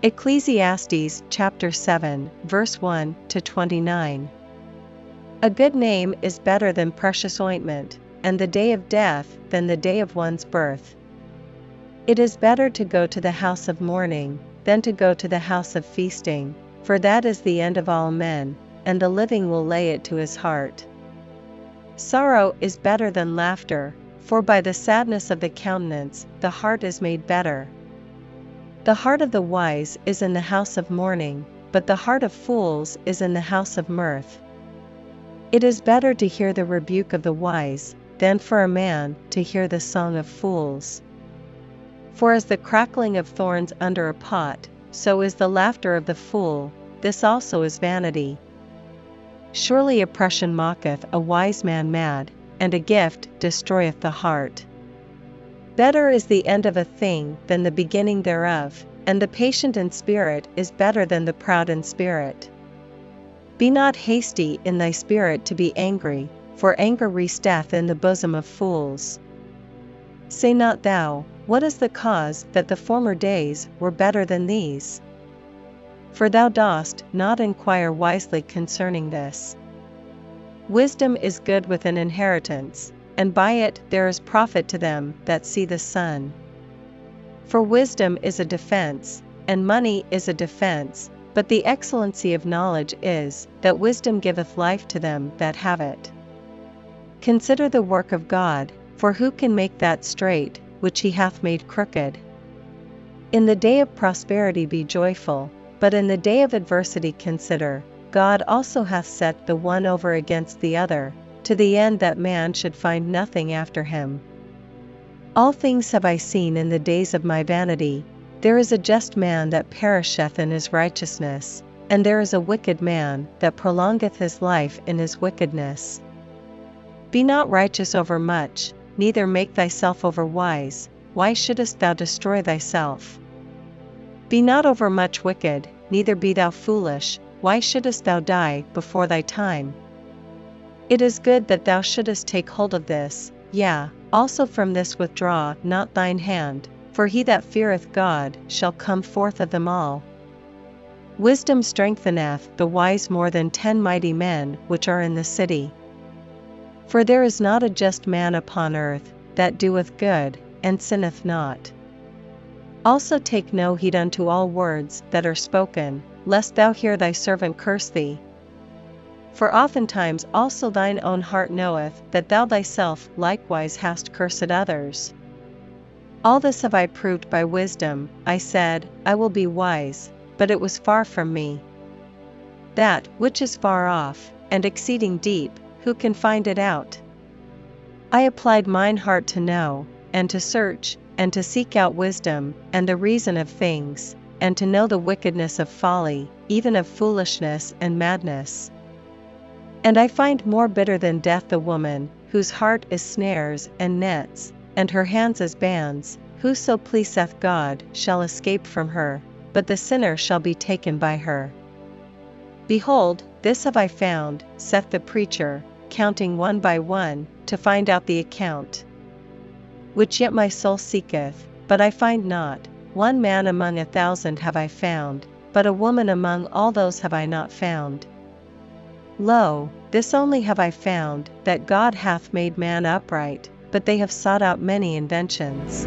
Ecclesiastes chapter 7, verse 1 to 29. A good name is better than precious ointment, and the day of death than the day of one's birth. It is better to go to the house of mourning than to go to the house of feasting, for that is the end of all men, and the living will lay it to his heart. Sorrow is better than laughter, for by the sadness of the countenance the heart is made better. The heart of the wise is in the house of mourning, but the heart of fools is in the house of mirth. It is better to hear the rebuke of the wise, than for a man to hear the song of fools. For as the crackling of thorns under a pot, so is the laughter of the fool, this also is vanity. Surely oppression mocketh a wise man mad, and a gift destroyeth the heart. Better is the end of a thing than the beginning thereof, and the patient in spirit is better than the proud in spirit. Be not hasty in thy spirit to be angry, for anger resteth in the bosom of fools. Say not thou, What is the cause that the former days were better than these? For thou dost not inquire wisely concerning this. Wisdom is good with an inheritance, and by it there is profit to them that see the sun. For wisdom is a defense, and money is a defense, but the excellency of knowledge is, that wisdom giveth life to them that have it. Consider the work of God, for who can make that straight, which he hath made crooked? In the day of prosperity be joyful, but in the day of adversity consider, God also hath set the one over against the other, to the end that man should find nothing after him. All things have I seen in the days of my vanity. There is a just man that perisheth in his righteousness, and there is a wicked man that prolongeth his life in his wickedness. Be not righteous over much, neither make thyself over wise, why shouldest thou destroy thyself? Be not over much wicked, neither be thou foolish, why shouldest thou die before thy time? It is good that thou shouldest take hold of this, yea, also from this withdraw not thine hand, for he that feareth God shall come forth of them all. Wisdom strengtheneth the wise more than ten mighty men which are in the city. For there is not a just man upon earth, that doeth good, and sinneth not. Also take no heed unto all words that are spoken, lest thou hear thy servant curse thee. For oftentimes also thine own heart knoweth that thou thyself likewise hast cursed others. All this have I proved by wisdom, I said, I will be wise, but it was far from me. That which is far off, and exceeding deep, who can find it out? I applied mine heart to know, and to search, and to seek out wisdom, and the reason of things, and to know the wickedness of folly, even of foolishness and madness. And I find more bitter than death the woman, whose heart is snares and nets, and her hands as bands, whoso pleaseth God shall escape from her, but the sinner shall be taken by her. Behold, this have I found, saith the preacher, counting one by one, to find out the account. Which yet my soul seeketh, but I find not, one man among a thousand have I found, but a woman among all those have I not found. Lo, this only have I found, that God hath made man upright, but they have sought out many inventions.